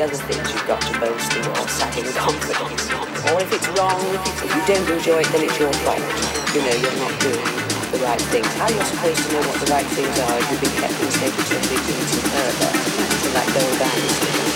the other things you've got to boast in or sat in confidence. Or if it's wrong, if you don't enjoy it, then it's your fault. You know, you're not doing the right things. How are you supposed to know what the right things are if you've been kept in a state of disobedience further to let go down?